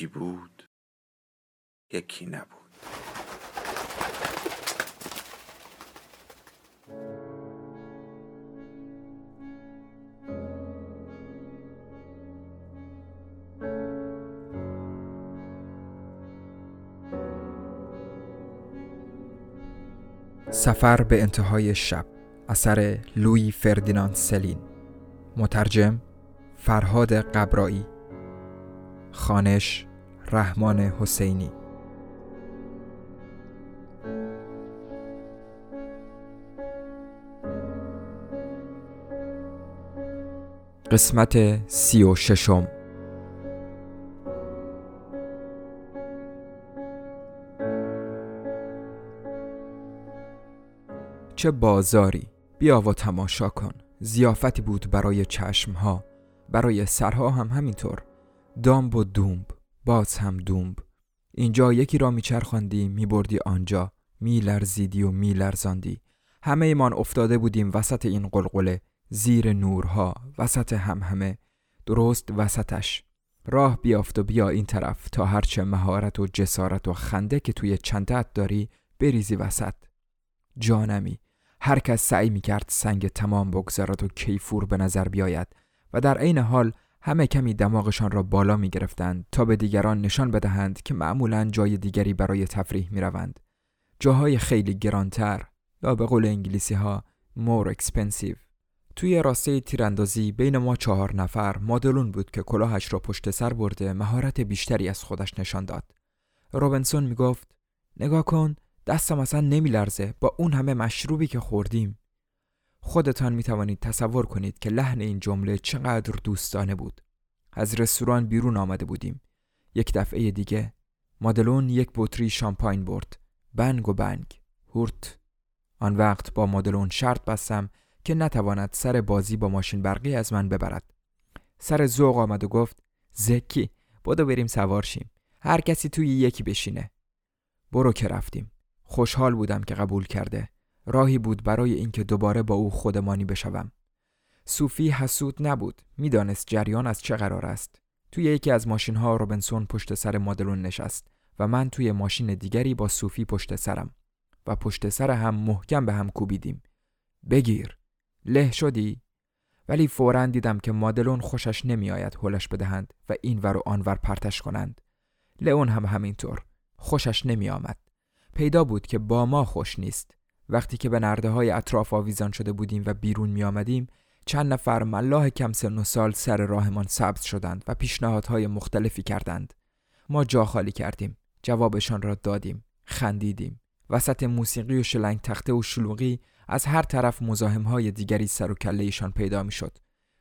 یکی بود یکی نبود. سفر به انتهای شب اثر لوی فردیناند سلین. مترجم فرهاد قبرایی. خانش رحمان حسینی. قسمت سی و ششم. چه بازاری؟ بیا و تماشا کن. زیافتی بود برای چشمها. برای سرها هم همینطور. دامب و دومب. باز هم دومب. اینجا یکی را میچرخاندی میبردی آنجا میلرزیدی و میلرزاندی. همه ایمان افتاده بودیم وسط این قلقله زیر نورها وسط هم همه درست وسطش. راه بیافت و بیا این طرف تا هرچه مهارت و جسارت و خنده که توی چندت داری بریزی وسط. جانمی. هر کس سعی می‌کرد سنگ تمام بگذارد و کیفور به نظر بیاید و در عین حال همه کمی دماغشان را بالا می گرفتند تا به دیگران نشان بدهند که معمولا جای دیگری برای تفریح می روند. جاهای خیلی گرانتر یا به قول انگلیسی ها more expensive. توی راسته تیراندازی بین ما چهار نفر مادلون بود که کلاهش را پشت سر برده مهارت بیشتری از خودش نشان داد. روبنسون می گفت نگاه کن دستم اصلا نمی لرزه با اون همه مشروبی که خوردیم. خودتان می توانید تصور کنید که لحن این جمله چقدر دوستانه بود. از رستوران بیرون آمده بودیم. یک دفعه دیگه مادلون یک بطری شامپاین برد. بنگ و بنگ. هورت. آن وقت با مادلون شرط بستم که نتواند سر بازی با ماشین برقی از من ببرد. سر ذوق آمد و گفت زکی بودو بریم سوار شیم. هر کسی توی یکی بشینه. برو که رفتیم. خوشحال بودم که قبول کرده. راهی بود برای اینکه دوباره با او خودمانی بشوم. صوفی حسود نبود. می‌دانست جریان از چه قرار است. توی یکی از ماشین ها روبنسون پشت سر مادلون نشست و من توی ماشین دیگری با صوفی پشت سرم و پشت سر هم محکم به هم کوبیدیم. بگیر. له شدی؟ ولی فورا دیدم که مادلون خوشش نمیآید هلش بدهند و اینور و آنور پرتش کنند. لئون هم همینطور. خوشش نمی آمد. پیدا بود که با ما خوش نیست. وقتی که به نرده های اطراف آویزان شده بودیم و بیرون می آمدیم چند نفر ملاح کم سن و سال سر راهمان سبز شدند و پیشنهادهای مختلفی کردند. ما جا خالی کردیم. جوابشان را دادیم. خندیدیم. وسط موسیقی و شلنگ تخته و شلوغی از هر طرف مزاحم های دیگری سر و کلهشان پیدا می شد.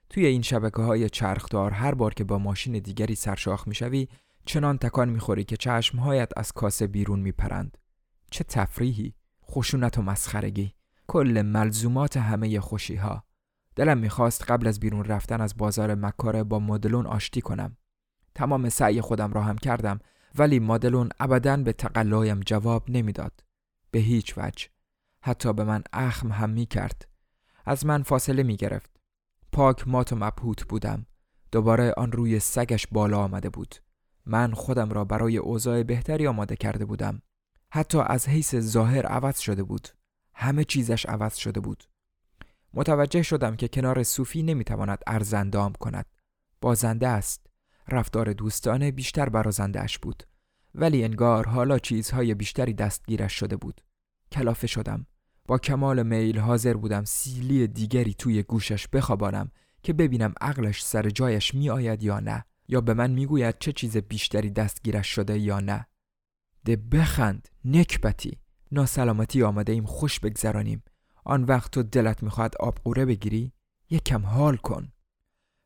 توی این شبکه های چرخدار هر بار که با ماشین دیگری سرشاخ می شوی چنان تکان می‌خوری که چشمهایت از کاسه بیرون میپرند. چه تفریحی! خشونت و مسخرگی. کل ملزومات همه خوشی ها دلم می‌خواست قبل از بیرون رفتن از بازار مکاره با مدلون آشتی کنم. تمام سعی خودم را هم کردم ولی مادلون ابدا به تقلایم جواب نمی‌داد. به هیچ وجه. حتی به من اخم هم می کرد از من فاصله می گرفت پاک مات و مبهوت بودم. دوباره آن روی سگش بالا آمده بود. من خودم را برای اوضاع بهتری آماده کرده بودم. حتی از حیث ظاهر عوض شده بود. همه چیزش عوض شده بود. متوجه شدم که کنار صوفی نمی‌تواند ارزندام کند. بازنده است. رفتار دوستانه بیشتر برازندهش بود. ولی انگار حالا چیزهای بیشتری دستگیرش شده بود. کلافه شدم. با کمال میل حاضر بودم سیلی دیگری توی گوشش بخوابانم که ببینم عقلش سر جایش می آید یا نه یا به من می‌گوید چه چیز بیشتری دستگیرش شده یا نه. ده بخند. نکبتی ناسلامتی آمده ایم. خوش بگذرانیم. آن وقت تو دلت می‌خواد آبقوره بگیری یکم حال کن.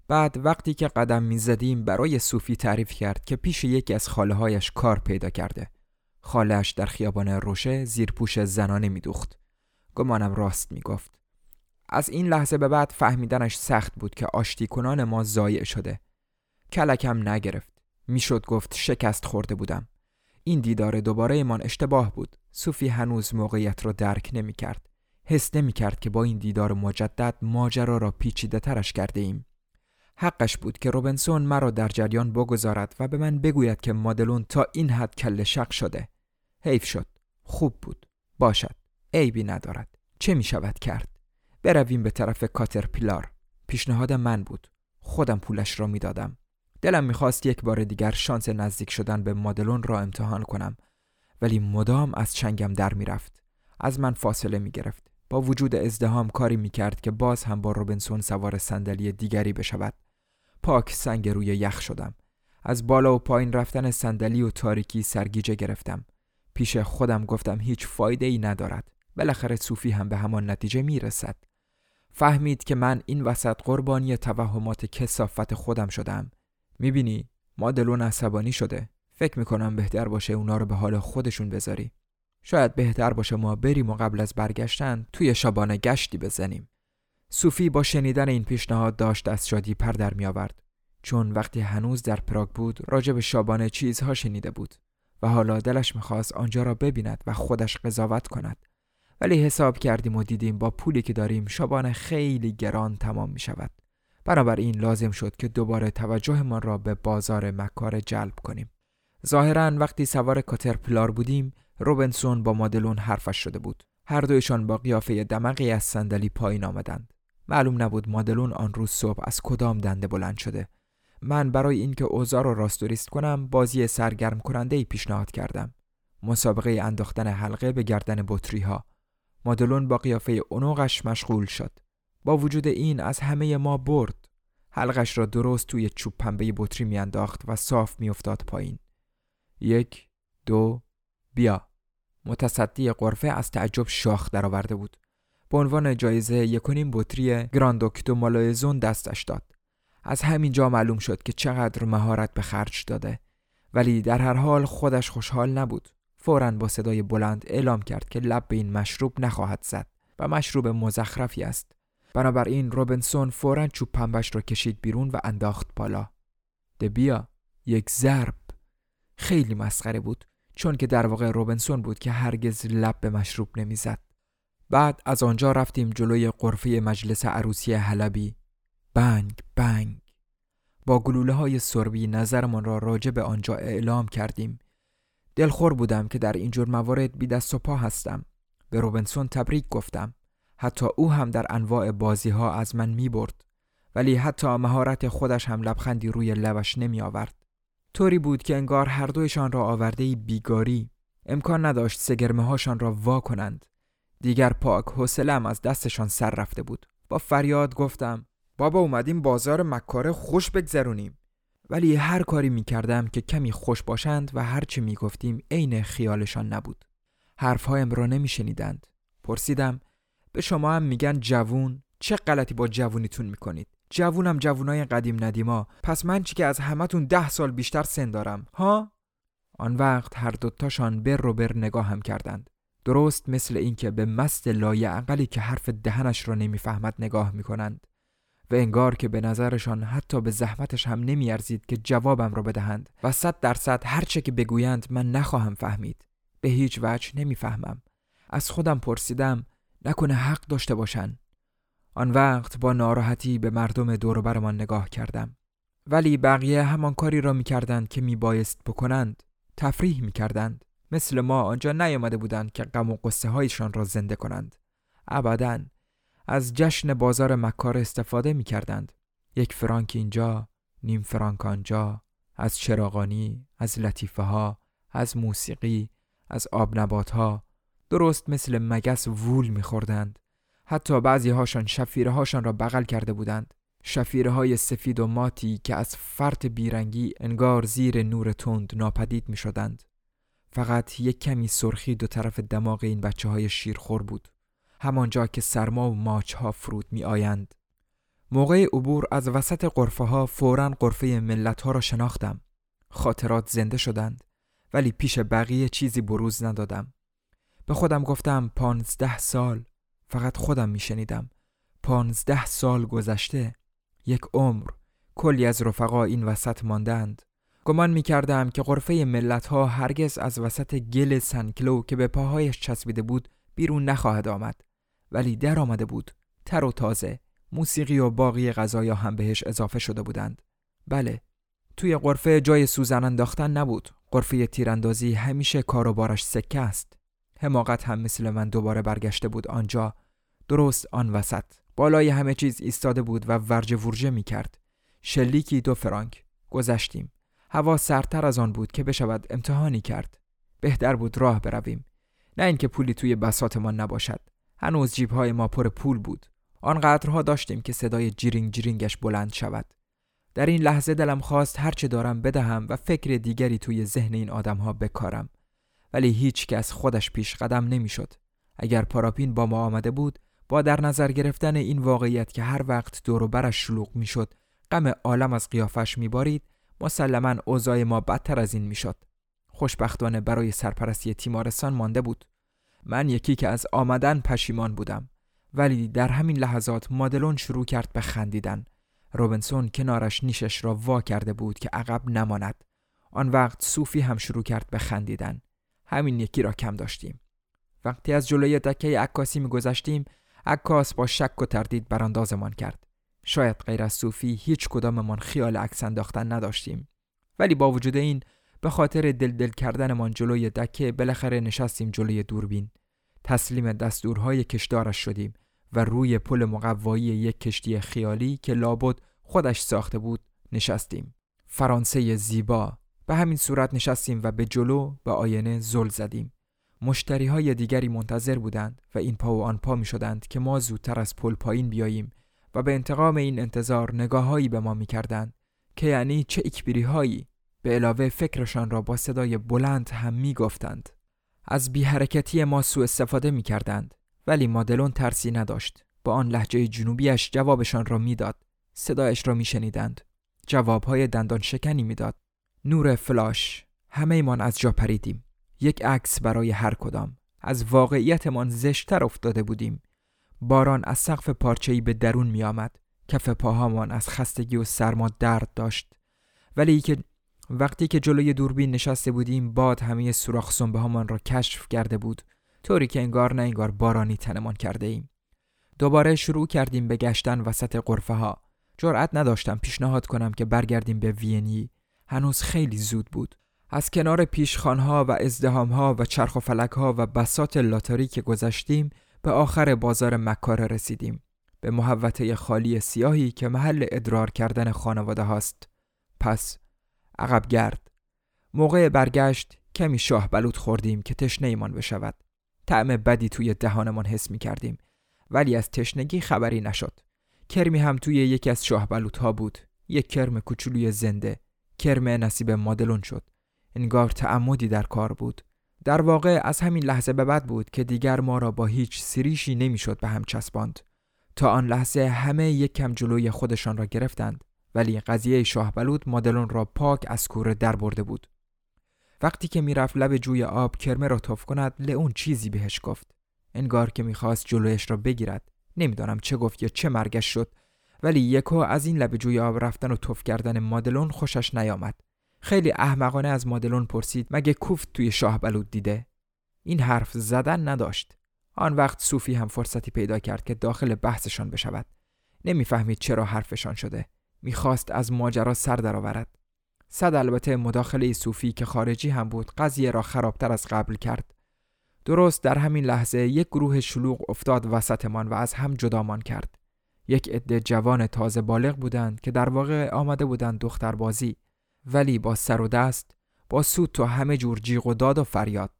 بعد وقتی که قدم می‌زدیم برای صوفی تعریف کرد که پیش یکی از خاله هایش کار پیدا کرده. خالهش در خیابان روشه زیر پوش زنانه میدوخت. گمانم راست می‌گفت. از این لحظه به بعد فهمیدنش سخت بود که آشتی کنان ما ضایع شده. کلکم نگرفت. می‌شد گفت شکست خورده بودم. این دیدار دوباره ایمان اشتباه بود. صوفی هنوز موقعیت را درک نمی کرد حس نمی کرد که با این دیدار مجدد ماجرا را پیچیده ترش کرده ایم. حقش بود که روبنسون مرا در جریان بگذارد و به من بگوید که مادلون تا این حد کل شق شده. حیف شد. خوب بود. باشد. عیبی ندارد. چه می شود کرد؟ برویم به طرف کاترپیلار. پیشنهاد من بود. خودم پولش را می‌دادم. دلم می‌خواست یک بار دیگر شانس نزدیک شدن به مادلون را امتحان کنم ولی مدام از چنگم در می‌رفت. از من فاصله می‌گرفت. با وجود ازدهام کاری می‌کرد که باز هم با روبنسون سوار صندلی دیگری بشود. پاک سنگ روی یخ شدم. از بالا و پایین رفتن صندلی و تاریکی سرگیجه گرفتم. پیش خودم گفتم هیچ فایده ای ندارد. بالاخره صوفی هم به همان نتیجه می‌رسد. فهمید که من این وسط قربانی توهمات کسافت خودم شدم می‌بینی؟ ما دلون عصبانی شده. فکر می‌کنم بهتر باشه اونا رو به حال خودشون بذاری. شاید بهتر باشه ما بریم و قبل از برگشتن توی شبانه گشتی بزنیم. صوفی با شنیدن این پیشنهاد داشت از شادی پر در می آورد چون وقتی هنوز در پراگ بود راجع به شابانه چیزها شنیده بود و حالا دلش می‌خواست آنجا را ببیند و خودش قضاوت کند. ولی حساب کردیم و دیدیم با پولی که داریم شبانه خیلی گران تمام می شود بنابراین لازم شد که دوباره توجهمان را به بازار مکار جلب کنیم. ظاهرا وقتی سوار کاترپلار بودیم روبنسون با مادلون حرفش شده بود. هر دویشان با قیافه دمقی از صندلی پایین آمدند. معلوم نبود مادلون آن روز صبح از کدام دنده بلند شده. من برای اینکه اوضاع را راست کنم بازی سرگرم کننده ای پیشنهاد کردم. مسابقه انداختن حلقه به گردن بطری ها مادلون با قیافه اونوغش مشغول شد. با وجود این از همه ما برد. حلقش را درست توی چوب پنبه بطری میانداخت و صاف میافتاد پایین. یک دو بیا. متصدی قرفه از تعجب شاخ درآورده بود. به عنوان جایزه یکونیم بطری گراندوکتو مالایزون دستش داد. از همین جا معلوم شد که چقدر مهارت به خرج داده. ولی در هر حال خودش خوشحال نبود. فورا با صدای بلند اعلام کرد که لب به این مشروب نخواهد زد و مشروب مزخرفی است. بنابراین روبنسون فورا چوب پنبش را کشید بیرون و انداخت بالا. دبیا یک ضرب. خیلی مسخره بود چون که در واقع روبنسون بود که هرگز لب به مشروب نمی‌زد. بعد از آنجا رفتیم جلوی قرفه مجلس عروسی حلبی. بنگ بنگ. با گلوله های سربی نظرمان را راجع به آنجا اعلام کردیم. دلخور بودم که در اینجور موارد بی دست و پا هستم. به روبنسون تبریک گفتم. حتی او هم در انواع بازی ها از من می برد ولی حتی مهارت خودش هم لبخندی روی لبش نمی آورد طوری بود که انگار هر دویشان را آورده بیگاری. امکان نداشت سگرمه هاشان را وا کنند. دیگر پاک حوصله‌ام از دستشان سر رفته بود. با فریاد گفتم بابا اومدیم بازار مکاره خوش بگذرونیم. ولی هر کاری می کردم که کمی خوش باشند و هر چی می گفتیم عین خیالشان نبود. حرفهایم را نمی شنیدند پرسیدم به شما هم میگن جوون. چه غلطی با جوونیتون می‌کنید؟ جوونم جوونای قدیم ندیما. پس من چی که از همتون ده سال بیشتر سن دارم ها؟ آن وقت هر دوتاشان بر رو بر نگاه هم کردند. درست مثل اینکه به مست لایعقلی که حرف دهنش را نمی‌فهمد نگاه می‌کنند. و انگار که به نظرشان حتی به زحمتش هم نمیارزید که جوابم را بدهند و صد درصد هرچه که بگویند من نخواهم فهمید. به هیچ وجه نمی‌فهمم. از خودم پرسیدم نکنه حق داشته باشن. آن وقت با ناراحتی به مردم دوروبرمان نگاه کردم. ولی بقیه همان کاری را می‌کردند که میبایست بکنند. تفریح می‌کردند. مثل ما آنجا نیامده بودند که غم و قصه هایشان را زنده کنند. ابدا از جشن بازار مکار استفاده می کردند. یک فرانک اینجا، نیم فرانک آنجا، از چراغانی، از لطیفه ها، از موسیقی، از آب نبات ها، درست مثل مگس وول میخوردند. حتی بعضی هاشان شفیره هاشان را بغل کرده بودند. شفیره های سفید و ماتی که از فرط بیرنگی انگار زیر نور تند ناپدید می شدند. فقط یک کمی سرخی دو طرف دماغ این بچه های شیرخور بود. همانجا که سرما و ماچ ها فرود می آیند. موقع عبور از وسط قرفه ها فورا قرفه ملت ها را شناختم. خاطرات زنده شدند ولی پیش بقیه چیزی بروز ندادم. به خودم گفتم پانزده سال. فقط خودم می شنیدم. پانزده سال گذشته. یک عمر. کلی از رفقا این وسط ماندند. گمان می کردم که قرفه ملت ها هرگز از وسط گل سنکلو که به پاهایش چسبیده بود بیرون نخواهد آمد. ولی در آمده بود. تر و تازه. موسیقی و باقی غذایا هم بهش اضافه شده بودند. بله. توی قرفه جای سوزن انداختن نبود. قرفه تیراندازی همیشه کار و بارش سکه است. حماقت هم مثل من دوباره برگشته بود آنجا. درست آن وسط. بالای همه چیز ایستاده بود و ورجه ورجه می کرد. شلیکی دو فرانک. گذشتیم. هوا سرتر از آن بود که بشود امتحانی کرد. بهتر بود راه برویم. نه اینکه پولی توی بساتمان نباشد. هنوز جیبهای ما پر پول بود. آنقدرها داشتیم که صدای جیرینگ جیرینگش بلند شود. در این لحظه دلم خواست هرچه دارم بدهم و فکر دیگری توی ذهن این آدمها بکارم. ولی هیچ کس خودش پیش قدم نمی‌شد. اگر پاراپین با ما آمده بود با در نظر گرفتن این واقعیت که هر وقت دور و برش شلوغ می‌شد غم عالم از قیافش میبارید مسلما اوضاع ما بدتر از این می‌شد. خوشبختانه برای سرپرستی تیمارستان مانده بود. من یکی که از آمدن پشیمان بودم. ولی در همین لحظات مادلون شروع کرد به خندیدن. روبنسون کنارش نیشش را وا کرده بود که عقب نماند. آن وقت صوفی هم شروع کرد به خندیدن. همین یکی را کم داشتیم. وقتی از جلوی دکه عکاسی میگذشتیم عکاس با شک و تردید براندازمان کرد. شاید غیر از صوفی هیچ کداممان خیال عکس انداختن نداشتیم. ولی با وجود این به خاطر دل دل کردنمان جلوی دکه بالاخره نشستیم جلوی دوربین. تسلیم دستورهای کشدارش شدیم و روی پل مقوایی یک کشتی خیالی که لابد خودش ساخته بود نشستیم. فرانسه زیبا به همین صورت نشستیم و به جلو به آینه زل زدیم مشتری های دیگری منتظر بودند و این پا و آن پا می شدند که ما زودتر از پل پایین بیاییم و به انتقام این انتظار نگاههایی به ما می کردند که یعنی چه اکبیری هایی به علاوه فکرشان را با صدای بلند هم می گفتند. از بی حرکتی ما سوء استفاده می کردند ولی مادلون ترسی نداشت. با آن لحجه جنوبیش جوابشان را می‌داد. صدایش را می شنیدند. جوابهای دندان شکنی می‌داد. نور فلاش همه ایمان از جا پریدیم. یک عکس برای هر کدام. از واقعیتمان زشتر افتاده بودیم. باران از سقف پارچه‌ای به درون می آمد. کف پاهامان از خستگی و سرما درد داشت. ولی که وقتی که جلوی دوربین نشسته بودیم باد همه سوراخ سنبه هامان را کشف کرده بود طوری که انگار نه انگار بارانی تنمان کرده ایم دوباره شروع کردیم به گشتن وسط قرفه ها جرأت نداشتم پیشنهاد کنم که برگردیم به وینی هنوز خیلی زود بود. از کنار پیشخانها و ازدهامها و چرخ و فلکها و بسات لاتاری که گذشتیم به آخر بازار مکاره رسیدیم. به محوطه خالی سیاهی که محل ادرار کردن خانواده هاست. پس عقب گرد. موقع برگشت کمی شاه بلوط خوردیم که تشنه ایمان بشود. طعم بدی توی دهانمان حس می کردیم ولی از تشنگی خبری نشد. کرمی هم توی یکی از شاه بلوط ها بود. یک کرم کوچولوی زنده. کرم نصیب مادلون شد. انگار تعمدی در کار بود. در واقع از همین لحظه به بعد بود که دیگر ما را با هیچ سریشی نمی‌شد به هم چسباند. تا آن لحظه همه یک کم جلوی خودشان را گرفتند ولی قضیه شاه بلود مادلون را پاک از کوره در برده بود. وقتی که می‌رفت لب جوی آب کرمه را توف کند لئون چیزی بهش گفت. انگار که می‌خواست جلویش را بگیرد. نمی‌دانم چه گفت یا چه مرگش شد. ولی یکو از این لب جوی آب رفتن و توف کردن مادلون خوشش نیامد. خیلی احمقانه از مادلون پرسید مگه کوفت توی شاه بلود دیده؟ این حرف زدن نداشت. آن وقت صوفی هم فرصتی پیدا کرد که داخل بحثشان بشود. نمی‌فهمید چرا حرفشان شده. می‌خواست از ماجرا سر درآورد. صد البته مداخله صوفی که خارجی هم بود قضیه را خرابتر از قبل کرد. درست در همین لحظه یک گروه شلوغ افتاد وسطمان و از هم جدامان کرد. یک عده جوان تازه بالغ بودند که در واقع آمده بودند دختربازی ولی با سر و دست با سود تو همه جور جیغ و داد و فریاد.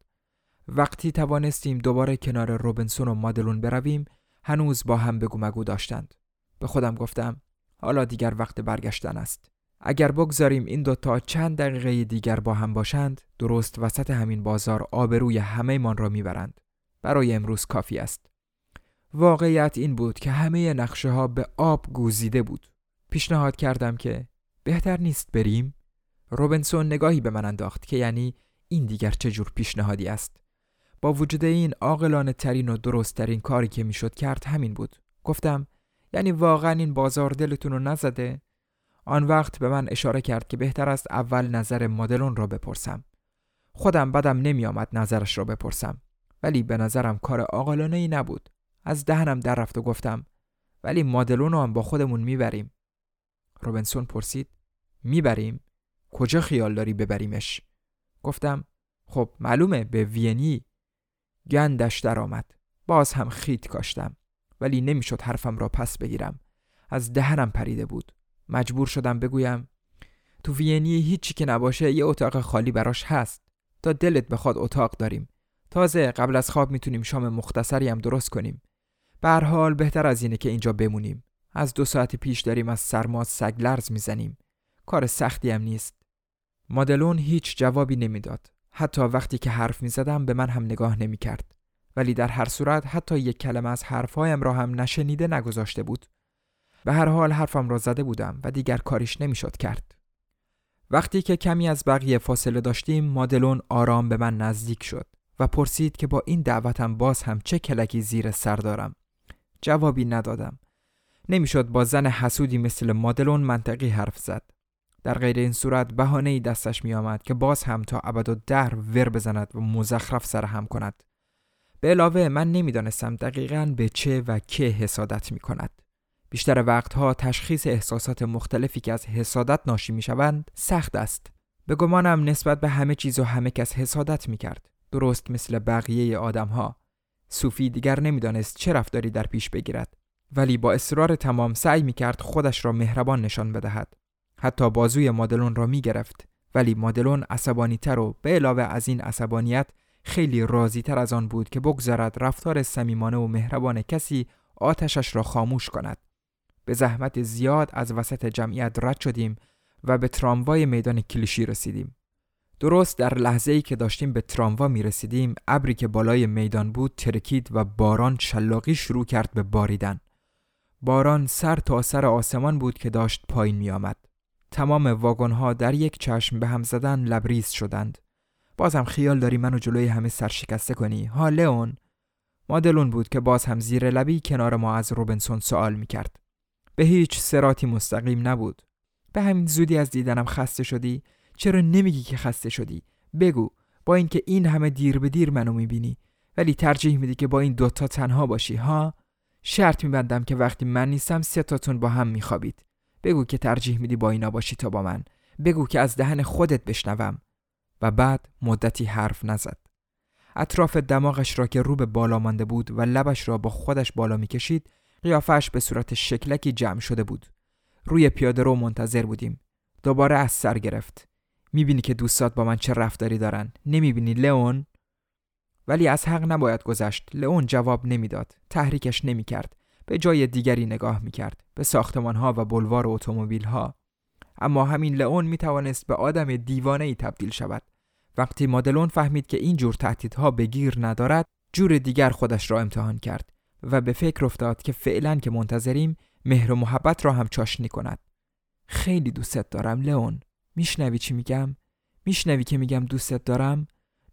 وقتی توانستیم دوباره کنار روبنسون و مادلون برویم هنوز با هم بگو مگو داشتند. به خودم گفتم حالا دیگر وقت برگشتن است. اگر بگذاریم این دوتا چند دقیقه دیگر با هم باشند درست وسط همین بازار آبروی همه من را می‌برند. برای امروز کافی است. واقعیت این بود که همه نقشه ها به آب گوزیده بود. پیشنهاد کردم که بهتر نیست بریم. روبنسون نگاهی به من انداخت که یعنی این دیگر چه جور پیشنهادی است. با وجود این عاقلانه ترین و درست ترین کاری که می‌شد کرد همین بود. گفتم یعنی واقعا این بازار دلتون رو نزده؟ آن وقت به من اشاره کرد که بهتر است اول نظر مدلون را بپرسم. خودم بدم نمی آمد نظرش را بپرسم. ولی به نظرم کار عاقلانه ای نبود. از دهنم در رفت و گفتم ولی مادلون هم با خودمون می‌بریم. روبنسون پرسید می‌بریم؟ کجا خیال داری ببریمش؟ گفتم خب معلومه به وینی. گندش در آمد باز هم خیت کاشتم ولی نمی‌شد حرفم را پس بگیرم. از دهنم پریده بود. مجبور شدم بگویم تو وینی هیچی که نباشه یه اتاق خالی براش هست. تا دلت بخواد اتاق داریم. تازه قبل از خواب می‌تونیم شام مختصری هم درست کنیم. به حال بهتر از اینه که اینجا بمونیم. از دو ساعت پیش داریم از سرما سگ لرز می‌زنیم. کار سختی هم نیست. مادلون هیچ جوابی نمی‌داد. حتی وقتی که حرف می‌زدم به من هم نگاه نمی‌کرد. ولی در هر صورت حتی یک کلمه از حرفهایم را هم نشنیده نگذاشته بود. به هر حال حرفم را زده بودم و دیگر کاریش نمی‌شد کرد. وقتی که کمی از بقیه فاصله داشتیم مادلون آرام به من نزدیک شد و پرسید که با این دعوتم باز هم چه کلکی زیر سر دارم. جوابی ندادم. نمی‌شد با زن حسودی مثل مادلون منطقی حرف زد. در غیر این صورت بهانه ای دستش می آمد که باز هم تا ابد و در ور بزند و مزخرف سر هم کند. به علاوه من نمی‌دانستم دقیقا به چه و که حسادت می کند بیشتر وقتها تشخیص احساسات مختلفی که از حسادت ناشی می شوند سخت است. به گمانم نسبت به همه چیز و همه کس حسادت می کرد درست مثل بقیه آدم ها صوفی دیگر نمی‌دانست چه رفتاری در پیش بگیرد ولی با اصرار تمام سعی می کرد خودش را مهربان نشان بدهد. حتی بازوی مادلون را می گرفت ولی مادلون عصبانی تر و به علاوه از این عصبانیت خیلی راضی تر از آن بود که بگذارد رفتار صمیمانه و مهربان کسی آتشش را خاموش کند. به زحمت زیاد از وسط جمعیت رد شدیم و به تراموای میدان کلیشی رسیدیم. درست در لحظه ای که داشتیم به تراموا می رسیدیم ابری که بالای میدان بود ترکید و باران شلاقی شروع کرد به باریدن باران سر تا سر آسمان بود که داشت پایین می آمد. تمام واگن ها در یک چشم به هم زدن لبریز شدند. بازم خیال داری منو جلوی همه سرشکسته کنی ها لئون مادلون بود که باز هم زیر لبی کنار ما از روبنسون سوال می کرد. به هیچ سراتی مستقیم نبود. به همین زودی از دیدنم خسته شدی چرا نمیگی که خسته شدی؟ بگو. با اینکه این همه دیر به دیر منو می‌بینی. ولی ترجیح میدی که با این دوتا تنها باشی ها؟ شرط میبندم که وقتی من نیستم سه تاتون با هم میخوابید. بگو که ترجیح میدی با اینا باشی تا با من. بگو که از دهن خودت بشنوم. و بعد مدتی حرف نزد. اطراف دماغش را که رو به بالا مانده بود و لبش را با خودش بالا می‌کشید قیافش به صورت شکلکی جمع شده بود. روی پیاده رو منتظر بودیم. دوباره از سر گرفت. می‌بینی که دوستات با من چه رفتاری دارن. نمی‌بینی لئون؟ ولی از حق نباید گذشت. لئون جواب نمی‌داد. تحریکش نمی‌کرد. به جای دیگری نگاه می‌کرد. به ساختمان ها و بلوار اتومبیل ها اما همین لئون می‌توانست به آدم دیوانه ای تبدیل شود. وقتی مادلون فهمید که این جور تهدیدها به گیر ندارد جور دیگر خودش را امتحان کرد و به فکر افتاد که فعلا که منتظریم مهر و محبت را هم چاشنی کند. خیلی دوستت دارم لئون. میشنوی چی میگم؟ میشنوی که میگم دوستت دارم؟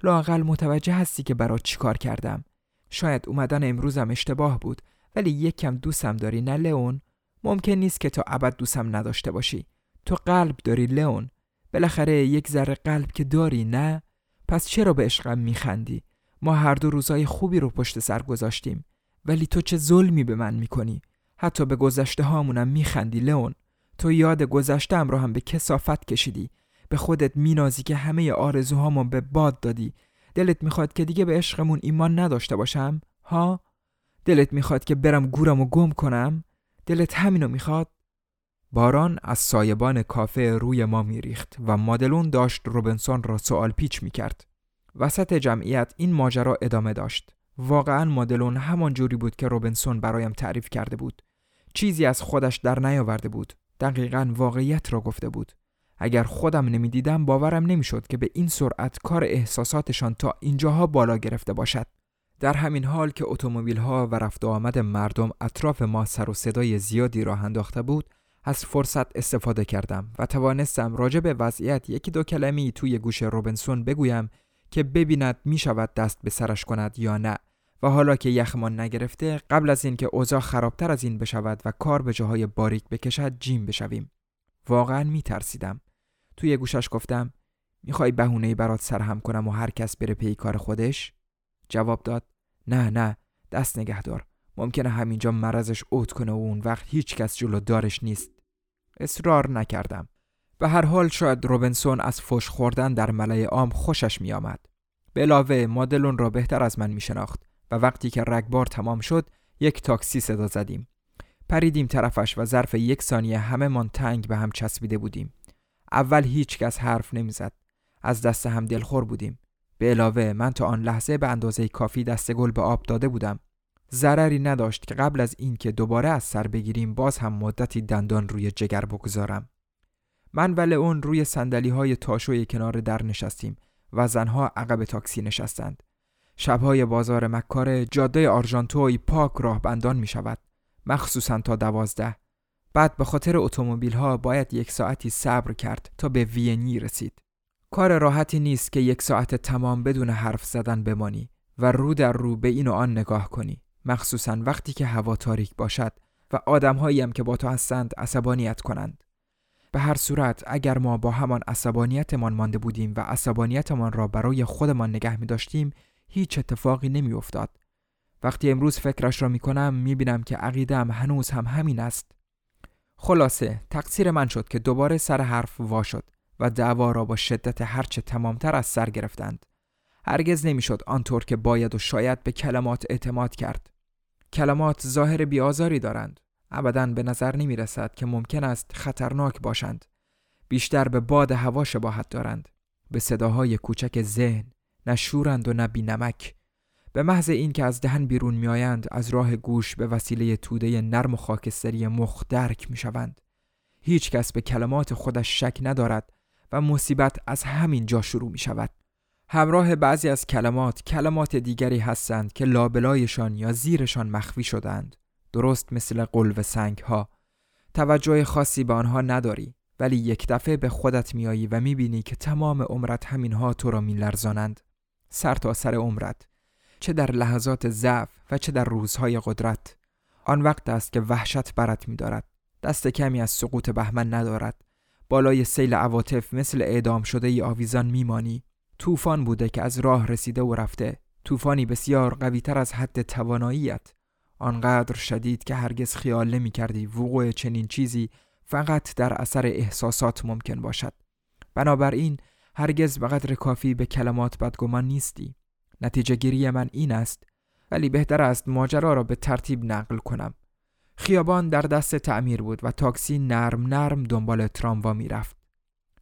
لاقل متوجه هستی که برات چیکار کردم. شاید اومدن امروزم اشتباه بود ولی یک کم دوستم داری نه لئون؟ ممکن نیست که تا ابد دوستم نداشته باشی. تو قلب داری لئون. بالاخره یک ذره قلب که داری نه؟ پس چرا به عشقم میخندی؟ ما هر دو روزای خوبی رو پشت سر گذاشتیم. ولی تو چه ظلمی به من می‌کنی؟ حتی به گذشته هامونم میخندی لئون. تو یاد گذشتم رو هم به کسافت کشیدی. به خودت مینازی که همه آرزوهامون به باد دادی. دلت می‌خواد که دیگه به عشقمون ایمان نداشته باشم؟ ها؟ دلت می‌خواد که برم گورم و گم کنم؟ دلت همینو می‌خواد؟ باران از سایبان کافه روی ما میریخت و مادلون داشت روبنسون را سوال پیچ می‌کرد. وسط جمعیت این ماجرا ادامه داشت. واقعا مادلون همان جوری بود که روبنسون برایم تعریف کرده بود. چیزی از خودش در نیاورده بود. دقیقا واقعیت را گفته بود. اگر خودم نمی‌دیدم باورم نمی‌شد که به این سرعت کار احساساتشان تا اینجاها بالا گرفته باشد. در همین حال که اتومبیل ها و رفت آمد مردم اطراف ما سر و صدای زیادی راه انداخته بود از فرصت استفاده کردم و توانستم راجع به وضعیت یکی دو کلمی توی گوش روبنسون بگویم که ببیند می شود دست به سرش کند یا نه. و حالا که یخمان نگرفته قبل از اینکه اوضاع خرابتر از این بشود و کار به جاهای باریک بکشد جیم بشویم. واقعا می ترسیدم توی گوشش گفتم می‌خوای بهونه برات سرهم کنم و هر کس بره پی کار خودش؟ جواب داد نه نه دست نگهدار. ممکنه همینجا مرضش اوت کنه و اون وقت هیچ کس جلو دارش نیست. اصرار نکردم. به هر حال شاید روبنسون از فش خوردن در ملای عام خوشش می آمد. به علاوه مادلون را بهتر از من می شناخت و وقتی که رگبار تمام شد یک تاکسی صدا زدیم. پریدیم طرفش و ظرف یک ثانیه همه من تنگ به هم چسبیده بودیم. اول هیچ کس حرف نمی‌زد. از دست هم دلخور بودیم. به علاوه من تا آن لحظه به اندازه کافی دست گل به آب داده بودم. ضرری نداشت که قبل از اینکه دوباره از سر بگیریم باز هم مدتی دندان روی جگر بگذارم. من و اون روی سندلی های تاشوی کنار در نشستیم و زنها عقب تاکسی نشستند. شبهای بازار مکار جاده آرژانتوی پاک راه بندان می شود. مخصوصا تا دوازده. بعد به خاطر اتومبیل ها باید یک ساعتی صبر کرد تا به وینی رسید. کار راحتی نیست که یک ساعت تمام بدون حرف زدن بمانی و رو در رو به این و آن نگاه کنی. مخصوصا وقتی که هوا تاریک باشد و آدمهایی هم که با تو هستند عصبانیت کنند. به هر صورت اگر ما با همان عصبانیتمان مانده بودیم و عصبانیتمان را برای خودمان نگه می داشتیم هیچ اتفاقی نمی افتاد. وقتی امروز فکرش را می کنم می بینم که عقیدم هنوز هم همین است. خلاصه تقصیر من شد که دوباره سر حرف وا شد و دعوا را با شدت هرچه تمامتر از سر گرفتند. هرگز نمی‌شد آنطور که باید و شاید به کلمات اعتماد کرد. کلمات ظاهر بیازاری دارند. ابدا به نظر نمی رسد که ممکن است خطرناک باشند. بیشتر به باد هوا شباهت دارند. به صداهای کوچک ذهن، نشورند و نبی نمک. به محض این که از دهن بیرون میآیند از راه گوش به وسیله توده نرم و خاکستری مخ درک می شوند. هیچ کس به کلمات خودش شک ندارد و مصیبت از همین جا شروع می شود. همراه بعضی از کلمات کلمات دیگری هستند که لابلایشان یا زیرشان مخفی شدند. درست مثل قلب سنگ ها. توجه خاصی به آنها نداری ولی یک دفعه به خودت میایی و می‌بینی که تمام عمرت همینها تو را میلرزانند. سر تا سر عمرت. چه در لحظات ضعف و چه در روزهای قدرت. آن وقت است که وحشت برت میدارد. دست کمی از سقوط بهمن ندارد. بالای سیل عواطف مثل اعدام شده ای آویزان میمانی. طوفان بوده که از راه رسیده و رفته. طوفانی بسیار قویتر از حد تواناییت. آنقدر شدید که هرگز خیال نمی کردی وقوع چنین چیزی فقط در اثر احساسات ممکن باشد. بنابراین هرگز به قدر کافی به کلمات بدگمان نیستی. نتیجه گیری من این است ولی بهتر است ماجرا را به ترتیب نقل کنم. خیابان در دست تعمیر بود و تاکسی نرم نرم دنبال تراموا رفت.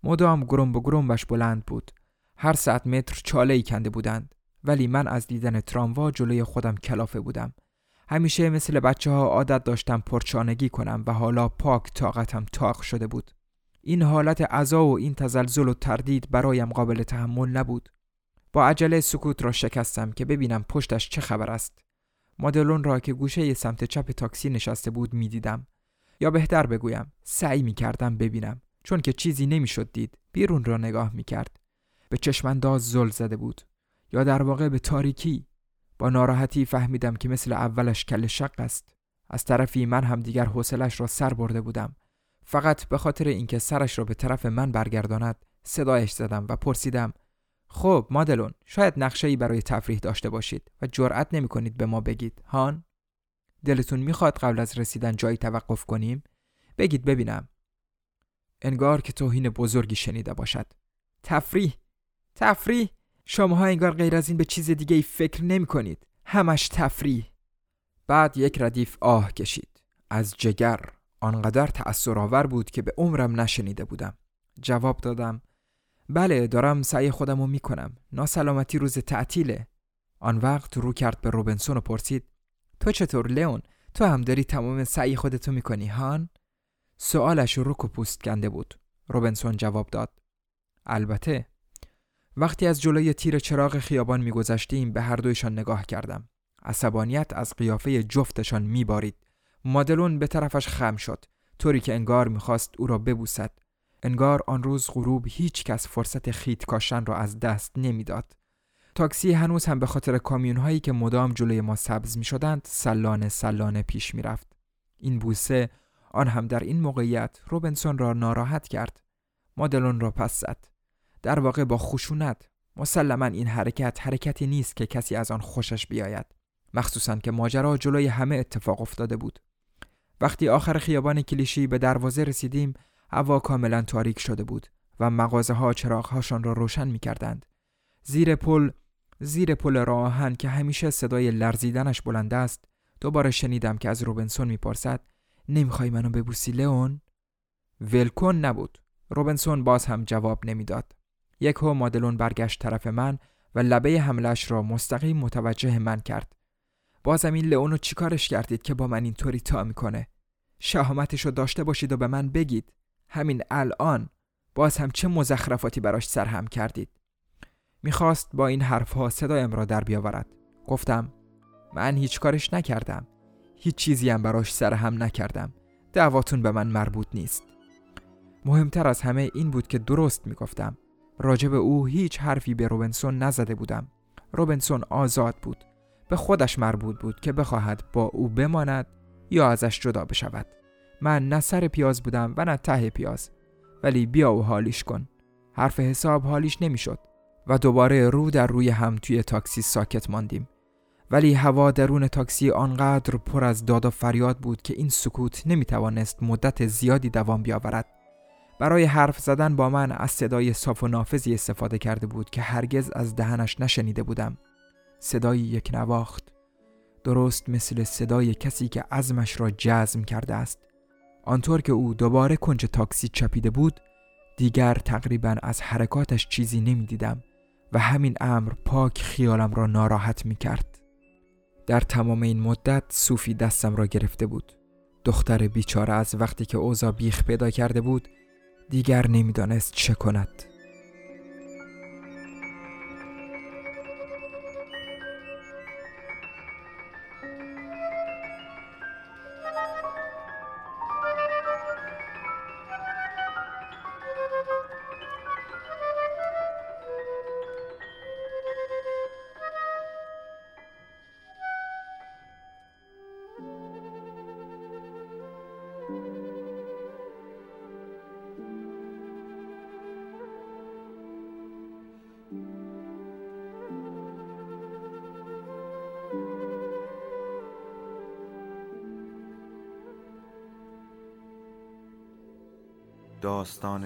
مدام گرم و گرمبش بلند بود. هر ساعت متر چاله ای کنده بودند. ولی من از دیدن تراموا جلوی خودم کلافه بودم. همیشه مثل بچه ها عادت داشتم پرچانگی کنم و حالا پاک طاقتم تاق شده بود. این حالت عذا و این تزلزل و تردید برایم قابل تحمل نبود. با عجله سکوت را شکستم که ببینم پشتش چه خبر است. مادلون را که گوشه سمت چپ تاکسی نشسته بود می‌دیدم. یا بهتر بگویم سعی می کردم ببینم. چون که چیزی نمی‌شد دید بیرون را نگاه می کرد به چشمانداز زل زده بود. یا در واقع به تاریکی. با ناراحتی فهمیدم که مثل اولش کل شق است. از طرفی من هم دیگر حوصلش را سر برده بودم. فقط به خاطر اینکه سرش را به طرف من برگرداند صدایش زدم و پرسیدم خب مادلون شاید نقشه ای برای تفریح داشته باشید و جرأت نمی کنید به ما بگید هان؟ دلتون می‌خواد قبل از رسیدن جایی توقف کنیم؟ بگید ببینم. انگار که توهین بزرگی شنیده باشد. تفریح؟ تفریح؟ شماها انگار غیر از این به چیز دیگه ای فکر نمی کنید همش تفریح. بعد یک ردیف آه کشید. از جگر. آنقدر تأثرآور بود که به عمرم نشنیده بودم. جواب دادم بله دارم سعی خودم رو می‌کنم. ناسلامتی روز تعطیله. آن وقت رو کرد به روبنسون و پرسید تو چطور لیون تو هم داری تمام سعی خودتو می‌کنی هان؟ سوالش رو و پوست کنده بود. روبنسون جواب داد البته. وقتی از جلوی تیر چراغ خیابان میگذشتیم به هر دویشان نگاه کردم. عصبانیت از قیافه جفتشان میبارید. مادلون به طرفش خم شد طوری که انگار می‌خواست او را ببوسد انگار آن روز غروب هیچ کس فرصت خیت کاشتن را از دست نمی‌داد. تاکسی هنوز هم به خاطر کامیون هایی که مدام جلوی ما سبز می شدند سلانه سلانه پیش می رفت. این بوسه آن هم در این موقعیت روبنسون را ناراحت کرد. مادلون را پس زد. در واقع با خشونت مسلما این حرکت حرکتی نیست که کسی از آن خوشش بیاید. مخصوصا که ماجرا جلوی همه اتفاق افتاده بود. وقتی آخر خیابان کلیشی به دروازه رسیدیم هوا کاملا تاریک شده بود و مغازه ها چراغهاشان را روشن می کردند. زیر پل زیر پل راه که همیشه صدای لرزیدنش بلند است دوباره شنیدم که از روبنسون می‌پرسد نمی‌خوای منو ببوسی لئون؟ ولکن نبود. روبنسون باز هم جواب نمی‌داد. یک هو مادلون برگشت طرف من و لبه حملش را مستقیم متوجه من کرد. بازم این لئون رو چیکارش کردید که با من اینطوری تا می‌کنه؟ شهامتش رو داشته باشید و به من بگید. همین الان. باز هم چه مزخرفاتی براش سرهم کردید؟ می‌خواست با این حرفها صدایم را در بیاورد. گفتم من هیچ کارش نکردم. هیچ چیزی هم براش سرهم نکردم. دعواتون به من مربوط نیست. مهمتر از همه این بود که درست می‌گفتم. راجب او هیچ حرفی به روبنسون نزده بودم. روبنسون آزاد بود. به خودش مربوط بود که بخواهد با او بماند یا ازش جدا بشود. من نه سر پیاز بودم و نه ته پیاز ولی بیا و حالیش کن. حرف حساب حالیش نمی‌شد و دوباره رو در روی هم توی تاکسی ساکت ماندیم. ولی هوا درون تاکسی آنقدر پر از داد و فریاد بود که این سکوت نمی‌توانست مدت زیادی دوام بیاورد. برای حرف زدن با من از صدای صاف و نافذی استفاده کرده بود که هرگز از دهنش نشنیده بودم. صدای یک نواخت درست مثل صدای کسی که عزمش را جزم کرده است آنطور که او دوباره کنج تاکسی چپیده بود دیگر تقریبا از حرکاتش چیزی نمی‌دیدم و همین امر پاک خیالم را ناراحت می کرد. در تمام این مدت صوفی دستم را گرفته بود. دختر بیچاره از وقتی که اوزا بیخ پیدا کرده بود دیگر نمی‌دانست چه کند.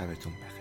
شبتون بخیر.